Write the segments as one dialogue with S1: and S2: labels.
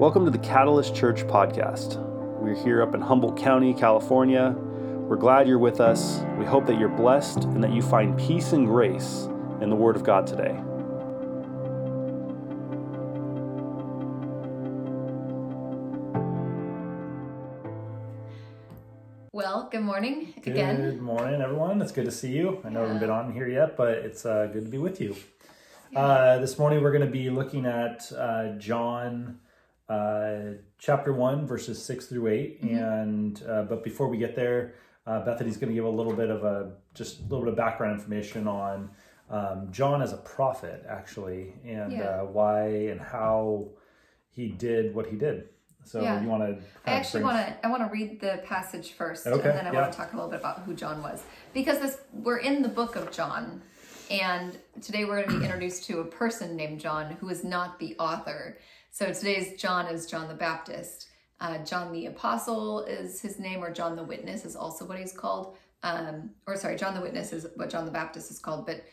S1: Welcome to the Catalyst Church podcast. We're here up in Humboldt County, California. We're glad you're with us. We hope that you're blessed and that you find peace and grace in the Word of God today.
S2: Well, good morning again.
S1: Good morning, everyone. It's good to see you. I know I haven't been on here yet, but it's uh, good to be with you. Uh, this morning we're going to be looking at uh, John uh, chapter 1, verses 6 through 8. Mm-hmm. And uh, But before we get there, uh, Bethany's going to give a little bit of a just a little bit of background information on um, John as a prophet, actually, and yeah. uh, why and how he did what he did. So yeah. you want to?
S2: I actually want to. I want to read the passage first, okay. and then I yeah. want to talk a little bit about who John was, because this we're in the book of John, and today we're going to be introduced to a person named John who is not the author. So today's John is John the Baptist. Uh, John the Apostle is his name, or John the Witness is also what he's called. Um, or sorry, John the Witness is what John the Baptist is called, but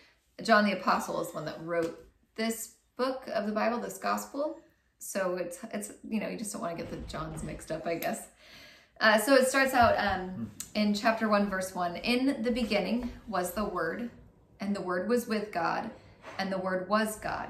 S2: John the Apostle is one that wrote this book of the Bible, this gospel. So it's it's you know you just don't want to get the Johns mixed up, I guess. Uh, so it starts out um, in chapter one, verse one. In the beginning was the Word, and the Word was with God, and the Word was God.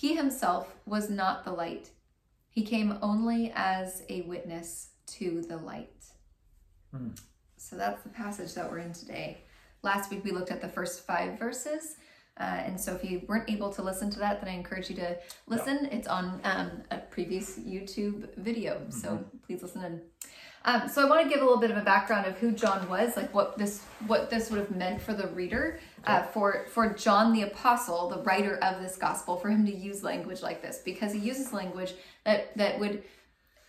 S2: He himself was not the light. He came only as a witness to the light. Hmm. So that's the passage that we're in today. Last week we looked at the first five verses. Uh, and so if you weren't able to listen to that, then I encourage you to listen. It's on um, a previous YouTube video. Mm-hmm. So please listen in. Um, so I want to give a little bit of a background of who John was, like what this what this would have meant for the reader, uh, for for John the apostle, the writer of this gospel, for him to use language like this, because he uses language that that would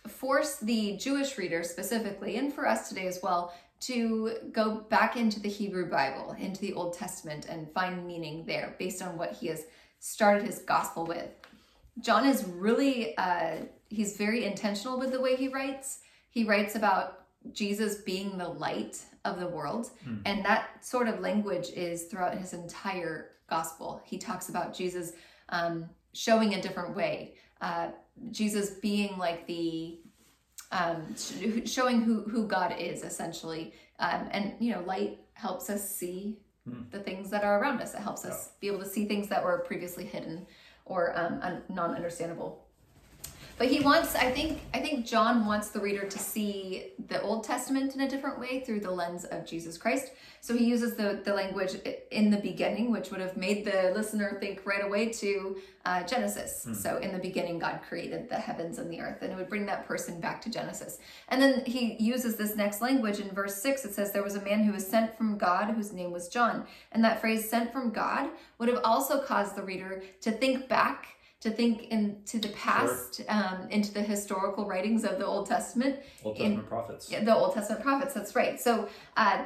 S2: force the Jewish reader specifically, and for us today as well, to go back into the Hebrew Bible, into the Old Testament, and find meaning there based on what he has started his gospel with. John is really uh, he's very intentional with the way he writes he writes about Jesus being the light of the world. Mm. And that sort of language is throughout his entire gospel. He talks about Jesus um, showing a different way, uh, Jesus being like the um, showing who, who God is essentially. Um, and, you know, light helps us see mm. the things that are around us. It helps us yeah. be able to see things that were previously hidden or um, non understandable. But he wants, I think, I think John wants the reader to see the Old Testament in a different way through the lens of Jesus Christ. So he uses the, the language in the beginning, which would have made the listener think right away to uh, Genesis. Mm. So in the beginning, God created the heavens and the earth, and it would bring that person back to Genesis. And then he uses this next language in verse six. It says, There was a man who was sent from God whose name was John. And that phrase, sent from God, would have also caused the reader to think back to think into the past, sure. um, into the historical writings of the Old Testament.
S1: Old Testament in, prophets.
S2: Yeah, the Old Testament prophets, that's right. So uh,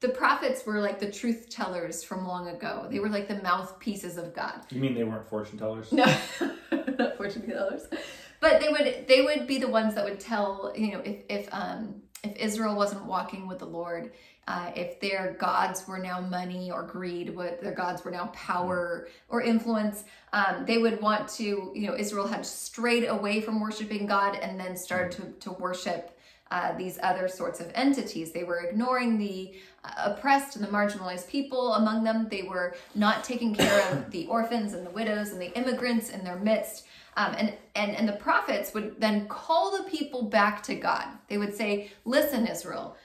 S2: the prophets were like the truth tellers from long ago. They were like the mouthpieces of God.
S1: You mean they weren't fortune tellers?
S2: No, not fortune tellers. But they would they would be the ones that would tell, you know, if if um if Israel wasn't walking with the Lord, uh, if their gods were now money or greed, what their gods were now power or influence, um, they would want to, you know, Israel had strayed away from worshiping God and then started to, to worship uh, these other sorts of entities. They were ignoring the uh, oppressed and the marginalized people among them. They were not taking care of the orphans and the widows and the immigrants in their midst. Um, and, and, and the prophets would then call the people back to God. They would say, Listen, Israel,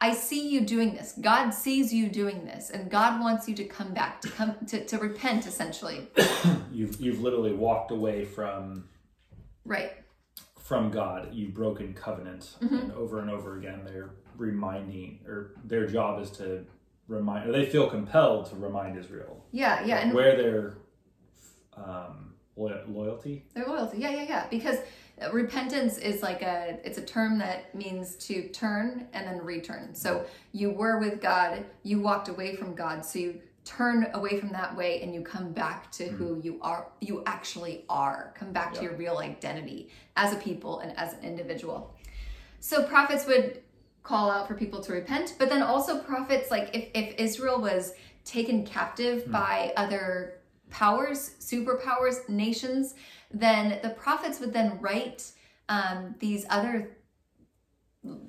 S2: I see you doing this. God sees you doing this, and God wants you to come back, to come to, to repent, essentially.
S1: you've you've literally walked away from
S2: right
S1: from God. You've broken covenant, mm-hmm. and over and over again, they're reminding, or their job is to remind, or they feel compelled to remind Israel.
S2: Yeah, yeah,
S1: and where they're um, loyalty.
S2: Their loyalty, yeah, yeah, yeah. Because repentance is like a it's a term that means to turn and then return. So you were with God, you walked away from God, so you turn away from that way and you come back to mm-hmm. who you are you actually are come back to your real identity as a people and as an individual so prophets would call out for people to repent but then also prophets like if, if israel was taken captive mm-hmm. by other powers superpowers nations then the prophets would then write um, these other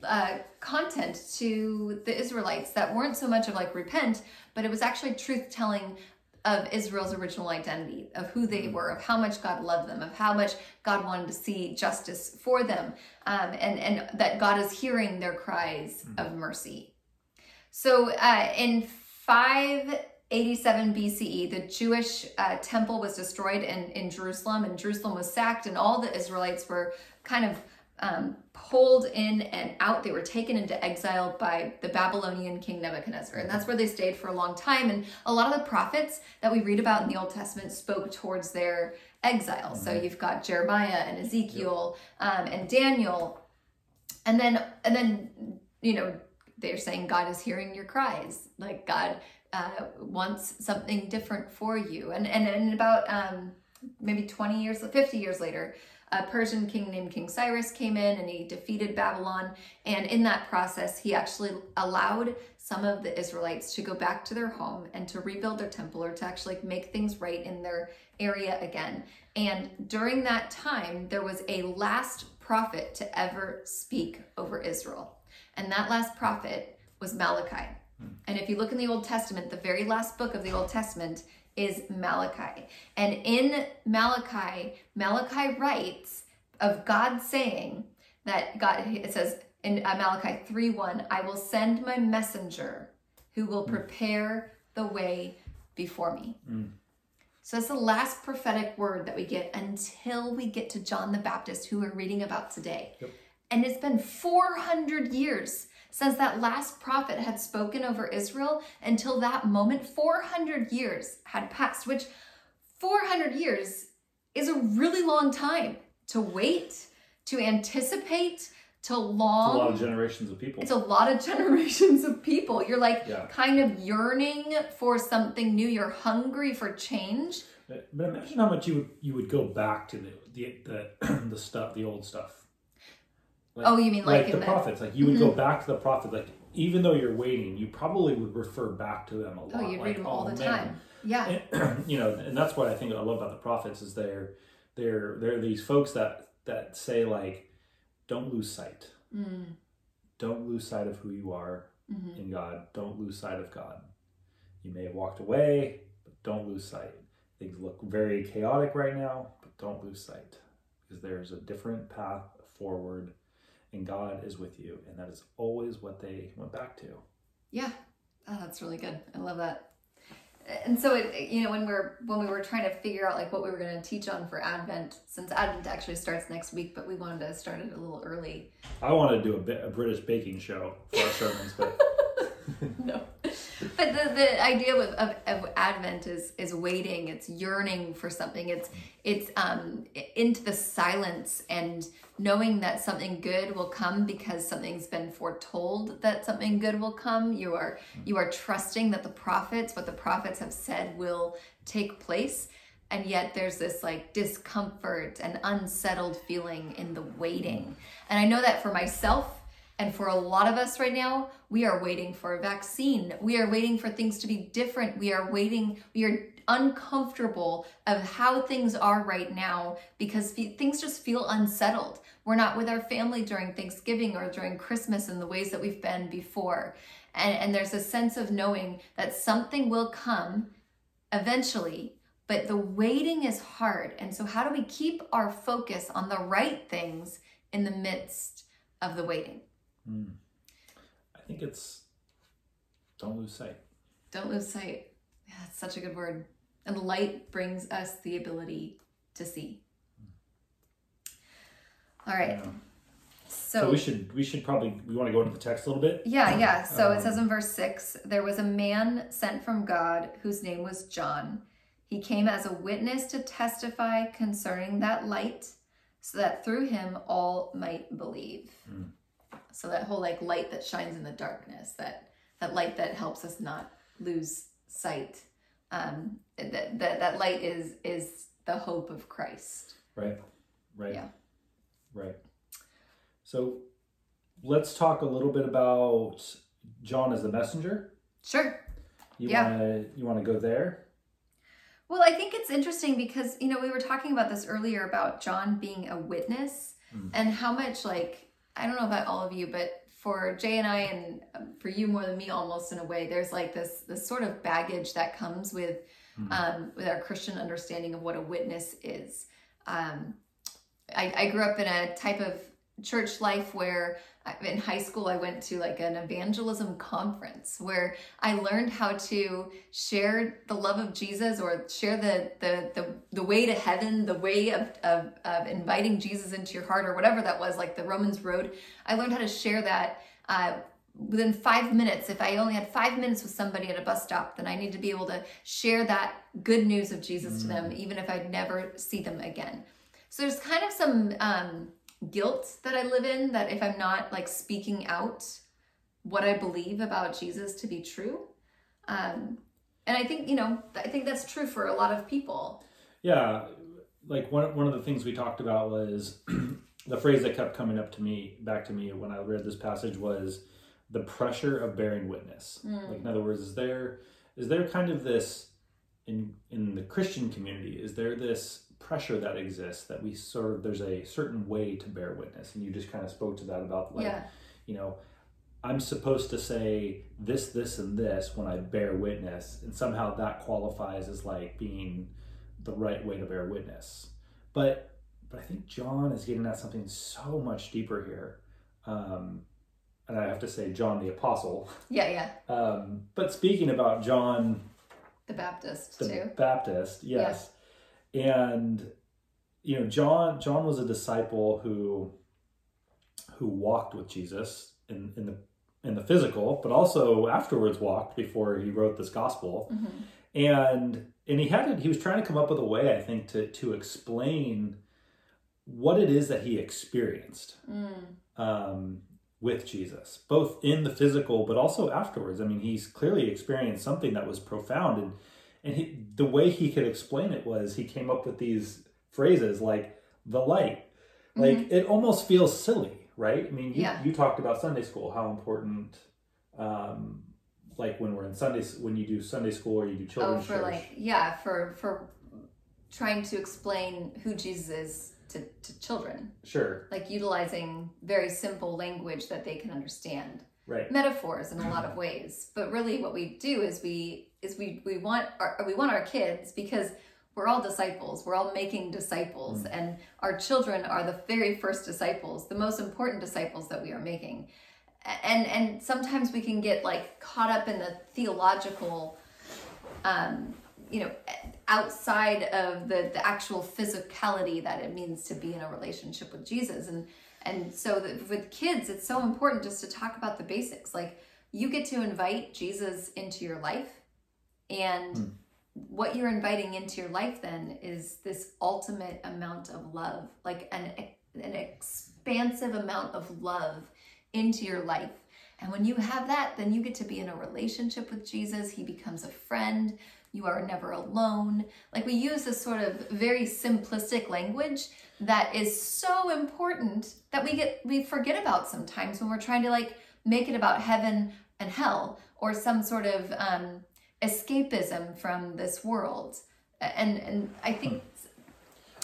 S2: uh, content to the Israelites that weren't so much of like repent, but it was actually truth telling of Israel's original identity, of who they were, of how much God loved them, of how much God wanted to see justice for them, um, and and that God is hearing their cries mm-hmm. of mercy. So uh, in five 87 BCE, the Jewish uh, temple was destroyed in, in Jerusalem, and Jerusalem was sacked, and all the Israelites were kind of um, pulled in and out. They were taken into exile by the Babylonian king Nebuchadnezzar, and that's where they stayed for a long time. And a lot of the prophets that we read about in the Old Testament spoke towards their exile. Mm-hmm. So you've got Jeremiah and Ezekiel yep. um, and Daniel, and then and then you know they're saying God is hearing your cries, like God uh, wants something different for you. And and, and about um, maybe 20 years, 50 years later, a Persian king named King Cyrus came in and he defeated Babylon. And in that process, he actually allowed some of the Israelites to go back to their home and to rebuild their temple or to actually make things right in their area again. And during that time, there was a last prophet to ever speak over Israel. And that last prophet was Malachi. Hmm. And if you look in the Old Testament, the very last book of the Old Testament is Malachi. And in Malachi, Malachi writes of God saying that God, it says in uh, Malachi 3 1, I will send my messenger who will hmm. prepare the way before me. Mm. So that's the last prophetic word that we get until we get to John the Baptist, who we're reading about today. Yep. And it's been 400 years since that last prophet had spoken over Israel until that moment, 400 years had passed, which 400 years is a really long time to wait, to anticipate, to long.
S1: It's a lot of generations of people.
S2: It's a lot of generations of people. You're like yeah. kind of yearning for something new. You're hungry for change.
S1: But imagine how much you would you would go back to the the the, the stuff, the old stuff
S2: like, oh, you mean like,
S1: like the, the prophets? Like you would mm-hmm. go back to the prophets. Like even though you're waiting, you probably would refer back to them a oh, lot.
S2: Oh, you
S1: like,
S2: read them all oh, the time. Yeah.
S1: And, you know, and that's what I think I love about the prophets is they're they're they're these folks that that say like, don't lose sight. Mm. Don't lose sight of who you are mm-hmm. in God. Don't lose sight of God. You may have walked away, but don't lose sight. Things look very chaotic right now, but don't lose sight because there's a different path forward and God is with you. And that is always what they went back to.
S2: Yeah. Oh, that's really good. I love that. And so it, you know, when we're when we were trying to figure out like what we were going to teach on for Advent, since Advent actually starts next week, but we wanted to start it a little early.
S1: I want to do a, a British baking show for our sermons, but
S2: no. But the, the idea of, of, of, Advent is is waiting. It's yearning for something. It's it's um into the silence and knowing that something good will come because something's been foretold that something good will come. You are you are trusting that the prophets, what the prophets have said, will take place. And yet there's this like discomfort and unsettled feeling in the waiting. And I know that for myself and for a lot of us right now, we are waiting for a vaccine. We are waiting for things to be different. We are waiting, we are uncomfortable of how things are right now because things just feel unsettled. We're not with our family during Thanksgiving or during Christmas in the ways that we've been before. And, and there's a sense of knowing that something will come eventually, but the waiting is hard. And so, how do we keep our focus on the right things in the midst of the waiting? Mm.
S1: I think it's don't lose sight.
S2: Don't lose sight. Yeah, that's such a good word. And light brings us the ability to see. All right. Yeah.
S1: So, so, we should we should probably we want to go into the text a little bit.
S2: Yeah, yeah. So um, it says in verse six, there was a man sent from God whose name was John. He came as a witness to testify concerning that light, so that through him all might believe. Mm. So that whole like light that shines in the darkness, that that light that helps us not lose sight. Um, that, that that light is is the hope of Christ.
S1: Right. Right. Yeah. Right. So let's talk a little bit about John as the messenger.
S2: Sure.
S1: You yeah. wanna you wanna go there?
S2: Well, I think it's interesting because, you know, we were talking about this earlier about John being a witness mm. and how much, like, I don't know about all of you, but for Jay and I, and um, for you more than me, almost in a way, there's like this this sort of baggage that comes with mm. um, with our Christian understanding of what a witness is. Um, I, I grew up in a type of church life where in high school i went to like an evangelism conference where i learned how to share the love of jesus or share the the the, the way to heaven the way of, of, of inviting jesus into your heart or whatever that was like the romans road i learned how to share that uh, within five minutes if i only had five minutes with somebody at a bus stop then i need to be able to share that good news of jesus mm. to them mm. even if i'd never see them again so there's kind of some um, guilt that I live in that if I'm not like speaking out what I believe about Jesus to be true. Um, and I think, you know, I think that's true for a lot of people.
S1: Yeah. Like one, one of the things we talked about was the phrase that kept coming up to me, back to me when I read this passage was the pressure of bearing witness. Mm. Like, in other words, is there, is there kind of this in, in the Christian community, is there this pressure that exists that we sort of there's a certain way to bear witness. And you just kind of spoke to that about like yeah. you know i'm supposed to say this this and this when i bear witness. And somehow that qualifies as like being the right way to bear witness. But but i think john is getting at something so much deeper here. Um and i have to say john the apostle.
S2: Yeah yeah.
S1: Um but speaking about john
S2: the baptist
S1: the
S2: too.
S1: Baptist yes and you know john john was a disciple who who walked with jesus in, in the in the physical but also afterwards walked before he wrote this gospel mm-hmm. and and he had he was trying to come up with a way i think to to explain what it is that he experienced mm. um, with jesus both in the physical but also afterwards i mean he's clearly experienced something that was profound and and he, the way he could explain it was he came up with these phrases like the light. Like mm-hmm. it almost feels silly, right? I mean, you, yeah. you talked about Sunday school, how important, um, like when we're in Sunday, when you do Sunday school or you do children's oh,
S2: for
S1: church.
S2: like yeah, for for trying to explain who Jesus is to, to children.
S1: Sure.
S2: Like utilizing very simple language that they can understand
S1: right.
S2: metaphors in a lot of ways. But really, what we do is we is we we want our we want our kids because we're all disciples. We're all making disciples, mm. and our children are the very first disciples, the most important disciples that we are making. And and sometimes we can get like caught up in the theological. Um, you know outside of the the actual physicality that it means to be in a relationship with jesus and and so with kids, it's so important just to talk about the basics. Like you get to invite Jesus into your life, and mm. what you're inviting into your life then is this ultimate amount of love, like an an expansive amount of love into your life. And when you have that, then you get to be in a relationship with Jesus. He becomes a friend. You are never alone. Like we use this sort of very simplistic language that is so important that we get we forget about sometimes when we're trying to like make it about heaven and hell or some sort of um, escapism from this world and and i think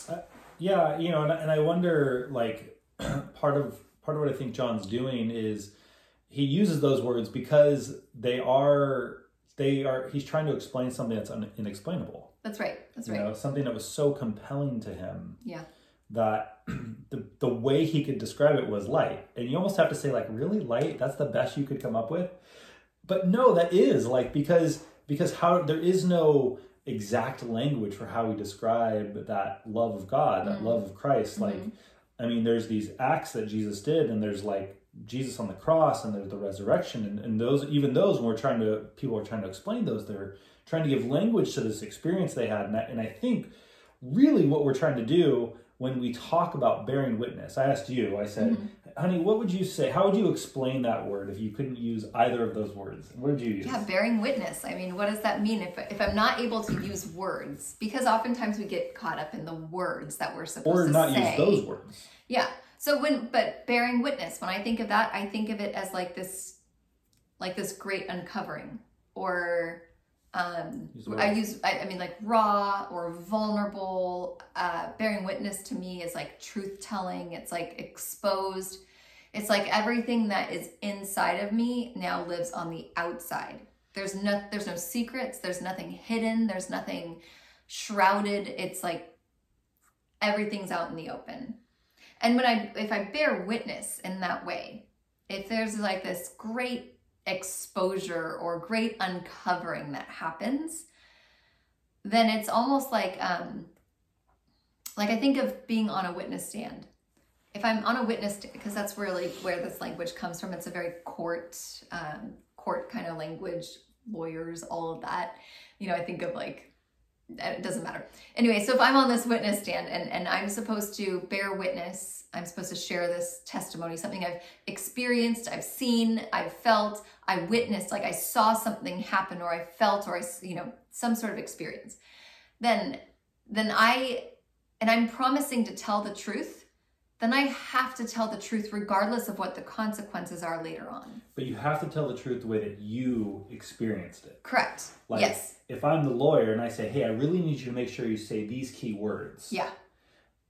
S1: uh, yeah you know and, and i wonder like part of part of what i think john's doing is he uses those words because they are they are he's trying to explain something that's un, inexplainable
S2: that's right that's you
S1: right know, something that was so compelling to him
S2: yeah
S1: that the, the way he could describe it was light. And you almost have to say, like, really light? That's the best you could come up with? But no, that is like because because how there is no exact language for how we describe that love of God, that mm-hmm. love of Christ. Mm-hmm. Like, I mean, there's these acts that Jesus did, and there's like Jesus on the cross, and there's the resurrection, and, and those even those when we're trying to people are trying to explain those, they're trying to give language to this experience they had. And I, and I think really what we're trying to do when we talk about bearing witness, I asked you, I said, mm-hmm. honey, what would you say? How would you explain that word if you couldn't use either of those words? What did you use?
S2: Yeah, bearing witness. I mean, what does that mean if, if I'm not able to use words? Because oftentimes we get caught up in the words that we're supposed or to say. Or not use
S1: those words.
S2: Yeah. So when, but bearing witness, when I think of that, I think of it as like this, like this great uncovering or um i use I, I, mean like raw or vulnerable uh bearing witness to me is like truth telling. It's like exposed. It's like everything that is inside of me now lives on the outside. There's no there's no secrets. There's nothing hidden. There's nothing shrouded. It's like everything's out in the open and when i if i bear witness in that way if there's like this great exposure or great uncovering that happens, then it's almost like um like I think of being on a witness stand. If I'm on a witness because that's really where this language comes from. It's a very court um court kind of language, lawyers, all of that. You know, I think of like it doesn't matter. Anyway, so if I'm on this witness stand and, and I'm supposed to bear witness, I'm supposed to share this testimony, something I've experienced, I've seen, I've felt, I witnessed, like I saw something happen or I felt or I, you know, some sort of experience, then, then I, and I'm promising to tell the truth then I have to tell the truth regardless of what the consequences are later on.
S1: But you have to tell the truth the way that you experienced it.
S2: Correct. Like yes.
S1: If I'm the lawyer and I say, "Hey, I really need you to make sure you say these key words."
S2: Yeah.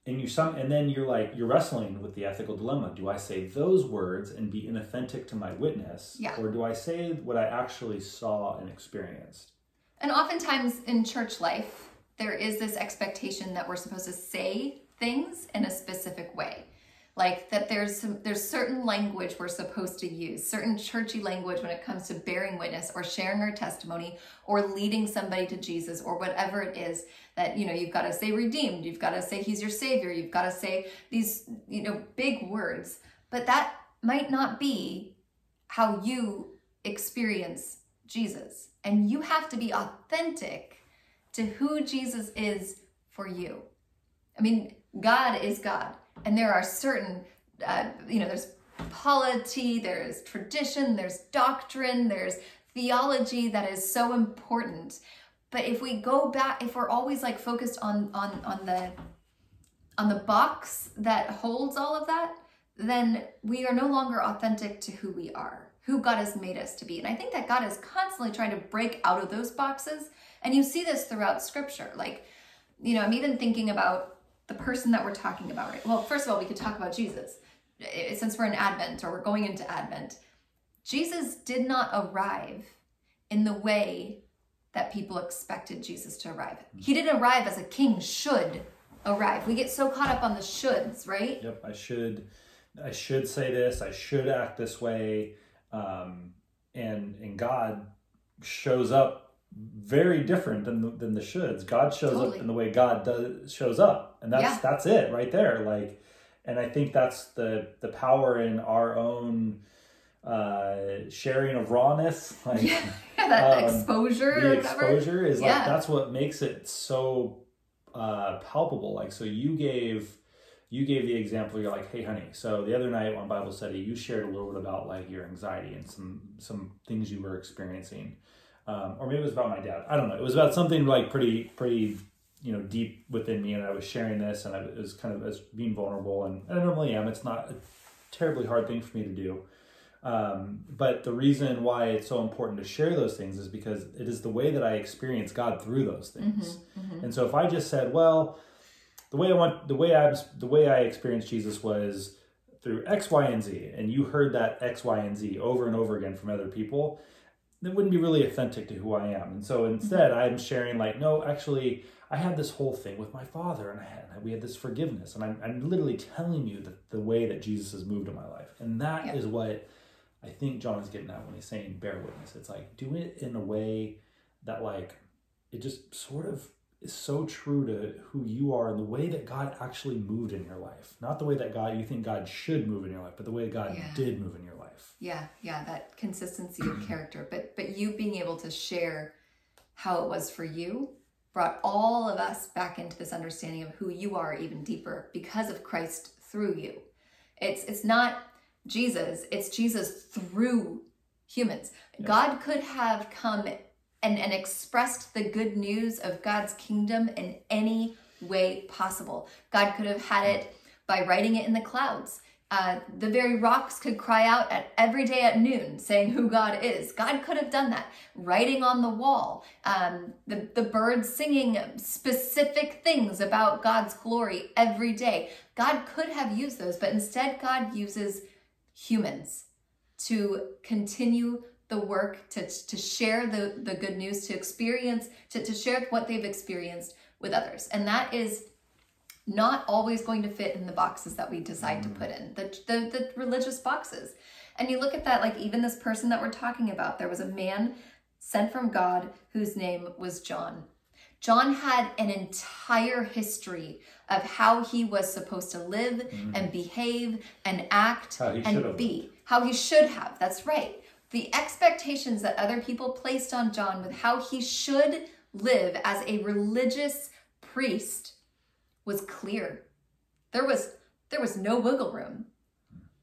S1: And you some and then you're like you're wrestling with the ethical dilemma. Do I say those words and be inauthentic to my witness?
S2: Yeah.
S1: Or do I say what I actually saw and experienced?
S2: And oftentimes in church life, there is this expectation that we're supposed to say things in a specific way. Like that there's some there's certain language we're supposed to use certain churchy language when it comes to bearing witness or sharing our testimony or leading somebody to jesus or whatever it is that you know you've got to say redeemed you've got to say he's your savior you've got to say these you know big words. But that might not be how you experience jesus. And you have to be authentic to who jesus is for you. I mean God is God. And there are certain, uh, you know, there's polity, there's tradition, there's doctrine, there's theology that is so important. But if we go back, if we're always like focused on on on the on the box that holds all of that, then we are no longer authentic to who we are, who God has made us to be. And I think that God is constantly trying to break out of those boxes. And you see this throughout scripture. Like, you know, I'm even thinking about the person that we're talking about, right? Well, first of all, we could talk about Jesus. Eh, eh, since we're in Advent or we're going into Advent, Jesus did not arrive in the way that people expected Jesus to arrive. Mm-hmm. He didn't arrive as a king should arrive. We get so caught up on the shoulds, right?
S1: Yep, I should I should say this, I should act this way. Um, and and God shows up very different than the, than the shoulds. God shows totally. up in the way God does shows up, and that's yeah. that's it right there. Like, and I think that's the the power in our own uh sharing of rawness like
S2: yeah, that um, exposure
S1: the exposure is yeah. like that's what makes it so uh palpable like so you gave you gave the example you're like hey honey so the other night on bible study you shared a little bit about like your anxiety and some some things you were experiencing um, or maybe it was about my dad. I don't know. It was about something like pretty, pretty, you know, deep within me, and I was sharing this, and I was kind of as being vulnerable, and, and I normally am. It's not a terribly hard thing for me to do. Um, but the reason why it's so important to share those things is because it is the way that I experience God through those things. Mm-hmm, mm-hmm. And so if I just said, well, the way I want, the way I, the way I experienced Jesus was through X, Y, and Z, and you heard that X, Y, and Z over and over again from other people, that wouldn't be really authentic to who I am. And so instead, mm-hmm. I'm sharing like, no, actually, I had this whole thing with my father, and I had we had this forgiveness, and I'm I'm literally telling you that the way that Jesus has moved in my life, and that yeah. is what I think John is getting at when he's saying bear witness. It's like do it in a way that like it just sort of is so true to who you are and the way that God actually moved in your life. Not the way that God you think God should move in your life, but the way God yeah. did move in your life
S2: yeah yeah that consistency of character but but you being able to share how it was for you, brought all of us back into this understanding of who you are even deeper because of Christ through you. It's it's not Jesus, it's Jesus through humans. Yes. God could have come and, and expressed the good news of God's kingdom in any way possible. God could have had it by writing it in the clouds. Uh, the very rocks could cry out at every day at noon saying who God is. God could have done that. Writing on the wall, um, the, the birds singing specific things about God's glory every day. God could have used those, but instead, God uses humans to continue the work, to, to share the, the good news, to experience, to, to share what they've experienced with others. And that is not always going to fit in the boxes that we decide mm. to put in, the, the, the religious boxes. And you look at that, like even this person that we're talking about, there was a man sent from God whose name was John. John had an entire history of how he was supposed to live mm. and behave and act and be, how he should have. That's right. The expectations that other people placed on John with how he should live as a religious priest was clear. There was there was no wiggle room.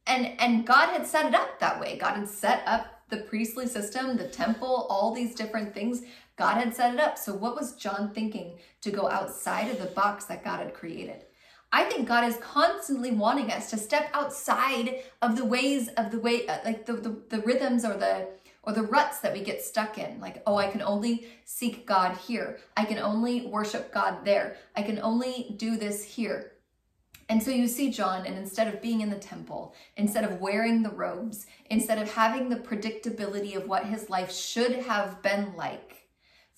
S2: And and God had set it up that way. God had set up the priestly system, the temple, all these different things. God had set it up. So what was John thinking to go outside of the box that God had created? I think God is constantly wanting us to step outside of the ways of the way uh, like the, the, the rhythms or the or the ruts that we get stuck in. Like, oh, I can only seek God here. I can only worship God there. I can only do this here. And so you see John, and instead of being in the temple, instead of wearing the robes, instead of having the predictability of what his life should have been like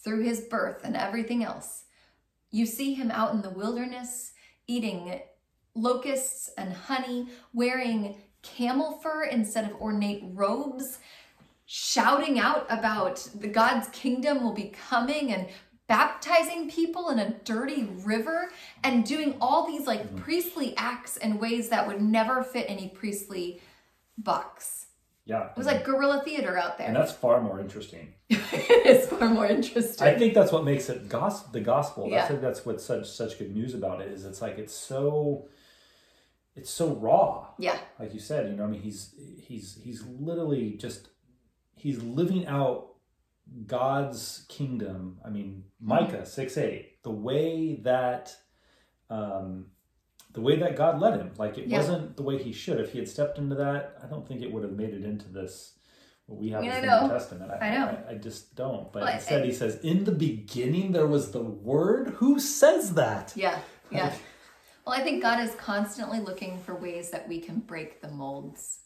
S2: through his birth and everything else, you see him out in the wilderness eating locusts and honey, wearing camel fur instead of ornate robes, shouting out about the God's kingdom will be coming and baptizing people in a dirty river and doing all these like mm-hmm. priestly acts in ways that would never fit any priestly box.
S1: Yeah.
S2: It was like guerrilla theater out there.
S1: And that's far more interesting.
S2: it is far more interesting.
S1: I think that's what makes it gospel the gospel. Yeah. That's that's what's such such good news about it is it's like it's so it's so raw.
S2: Yeah.
S1: Like you said, you know, I mean he's he's he's literally just he's living out God's kingdom. I mean, Micah 6 8, the way that um, the way that God led him. Like it yeah. wasn't the way he should. If he had stepped into that, I don't think it would have made it into this what we have in the New Testament.
S2: I, I know.
S1: I, I, just don't. But well, instead, he says, "In the beginning, there was the Word." Who says that?
S2: Yeah, yeah. well, I think God is constantly looking for ways that we can break the molds,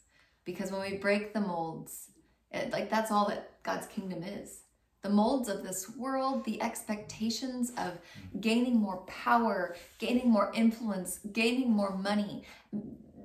S2: because when we break the molds, like that's all that God's kingdom is. The molds of this world, the expectations of gaining more power, gaining more influence, gaining more money.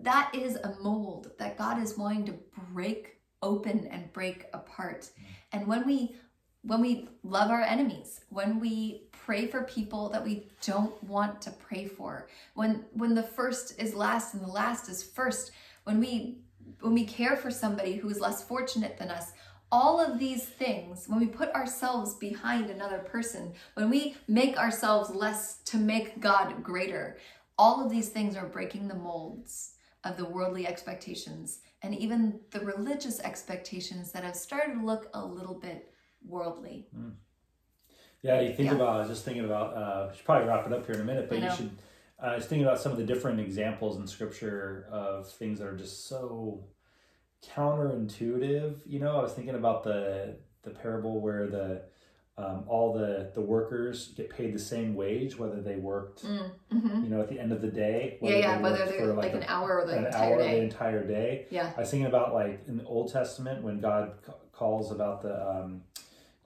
S2: That is a mold that God is wanting to break open and break apart. And when we when we love our enemies, when we pray for people that we don't want to pray for, when when the first is last and the last is first, when we when we care for somebody who is less fortunate than us, all of these things, when we put ourselves behind another person, when we make ourselves less to make God greater, all of these things are breaking the molds of the worldly expectations and even the religious expectations that have started to look a little bit worldly. Mm.
S1: Yeah, you think yeah. about, I was just thinking about, uh, we should probably wrap it up here in a minute, but you should, I was thinking about some of the different examples in scripture of things that are just so counterintuitive. You know, I was thinking about the the parable where the um, all the the workers get paid the same wage whether they worked mm, mm-hmm. you know at the end of the day
S2: yeah yeah they whether they're like, like an hour or the an entire hour day.
S1: the entire day
S2: yeah
S1: i was thinking about like in the old testament when god c- calls about the um,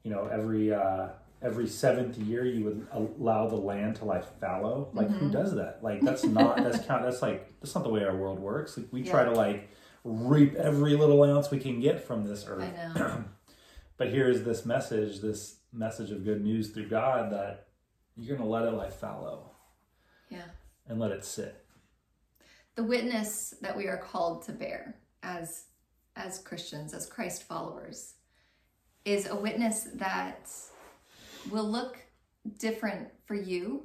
S1: you know every uh, every seventh year you would allow the land to lie fallow like mm-hmm. who does that like that's not that's count that's like that's not the way our world works like we yeah. try to like reap every little ounce we can get from this earth. but here is this message, this message of good news through God that you're going to let it lie fallow.
S2: Yeah.
S1: And let it sit.
S2: The witness that we are called to bear as as Christians, as Christ followers, is a witness that will look different for you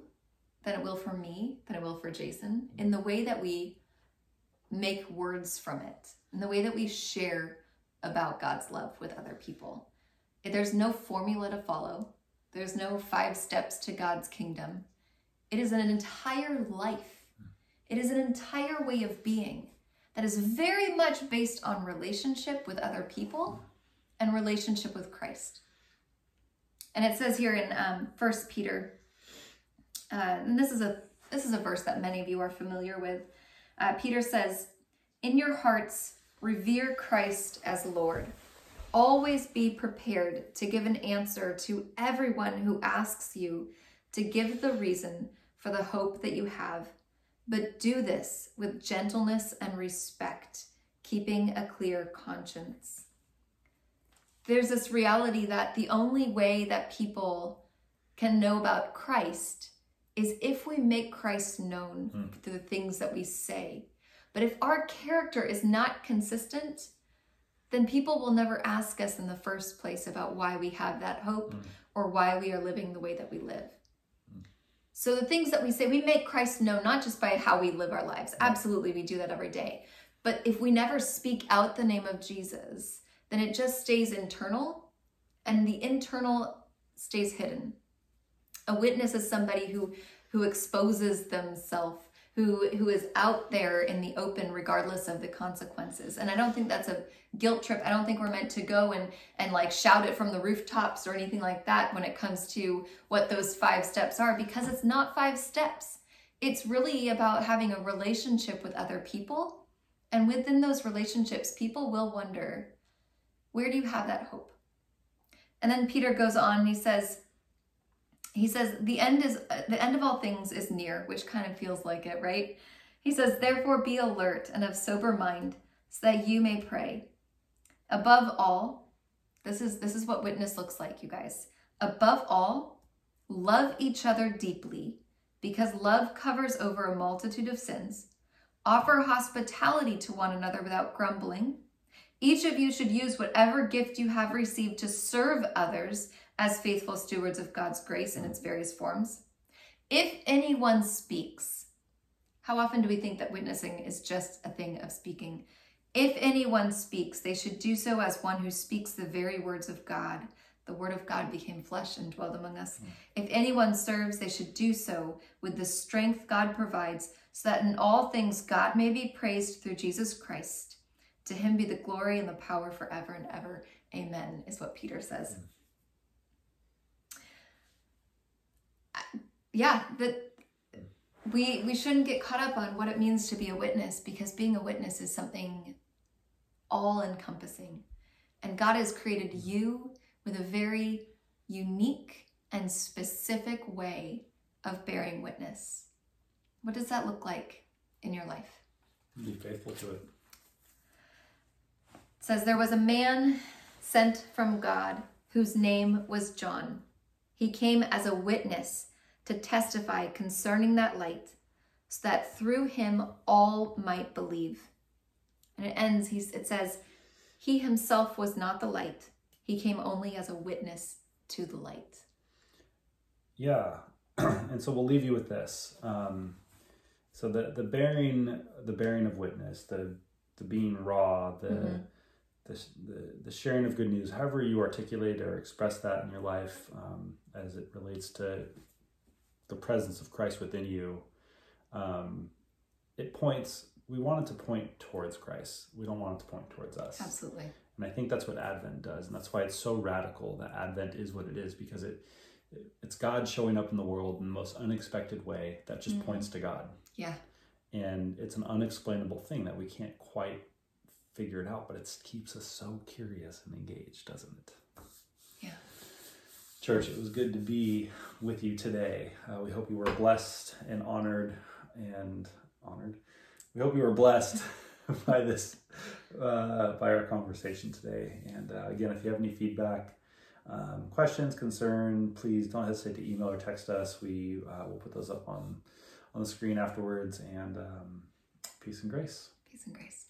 S2: than it will for me, than it will for Jason, in the way that we make words from it, in the way that we share about God's love with other people. There's no formula to follow, there's no five steps to God's kingdom. It is an entire life, it is an entire way of being that is very much based on relationship with other people and relationship with Christ. And it says here in um, First Peter, uh, and this is a this is a verse that many of you are familiar with. Uh, Peter says, "In your hearts, revere Christ as Lord. Always be prepared to give an answer to everyone who asks you to give the reason for the hope that you have, but do this with gentleness and respect, keeping a clear conscience." There's this reality that the only way that people can know about Christ is if we make Christ known mm. through the things that we say. But if our character is not consistent, then people will never ask us in the first place about why we have that hope mm. or why we are living the way that we live. Mm. So the things that we say, we make Christ known not just by how we live our lives. Absolutely, we do that every day. But if we never speak out the name of Jesus, then it just stays internal and the internal stays hidden. A witness is somebody who who exposes themselves, who who is out there in the open regardless of the consequences. And I don't think that's a guilt trip. I don't think we're meant to go and and like shout it from the rooftops or anything like that when it comes to what those five steps are because it's not five steps. It's really about having a relationship with other people. And within those relationships, people will wonder, where do you have that hope? And then Peter goes on and he says, he says, the end is the end of all things is near, which kind of feels like it, right? He says, therefore be alert and of sober mind, so that you may pray. Above all, this is this is what witness looks like, you guys. Above all, love each other deeply, because love covers over a multitude of sins. Offer hospitality to one another without grumbling. Each of you should use whatever gift you have received to serve others as faithful stewards of God's grace in its various forms. If anyone speaks, how often do we think that witnessing is just a thing of speaking? If anyone speaks, they should do so as one who speaks the very words of God. The word of God became flesh and dwelled among us. Mm. If anyone serves, they should do so with the strength God provides, so that in all things God may be praised through Jesus Christ. To him be the glory and the power forever and ever. Amen, is what Peter says. Mm. Yeah, that we we shouldn't get caught up on what it means to be a witness because being a witness is something all encompassing. And God has created mm. you with a very unique and specific way of bearing witness. What does that look like in your life?
S1: Be faithful to it
S2: says there was a man sent from God whose name was John. He came as a witness to testify concerning that light, so that through him all might believe. And it ends, he, it says, He himself was not the light, he came only as a witness to the light.
S1: Yeah. and so we'll leave you with this. Um, so the, the bearing the bearing of witness, the the being raw, the mm-hmm the, the, the sharing of good news, however you articulate or express that in your life um, as it relates to the presence of Christ within you, um, it points, we want it to point towards Christ. We don't want it to point towards us.
S2: Absolutely.
S1: And I think that's what Advent does. And that's why it's so radical that Advent is what it is because it, it's God showing up in the world in the most unexpected way that just mm-hmm. points to God.
S2: Yeah.
S1: And it's an unexplainable thing that we can't quite figure it out, but it keeps us so curious and engaged, doesn't it?
S2: Yeah.
S1: Church, it was good to be with you today. Uh, we hope you were blessed and honored and honored. We hope you were blessed by this, uh, by our conversation today. And uh, again, if you have any feedback, um, questions, concern, please don't hesitate to email or text us. We uh, will put those up on on the screen afterwards. And um, peace and grace.
S2: Peace and grace.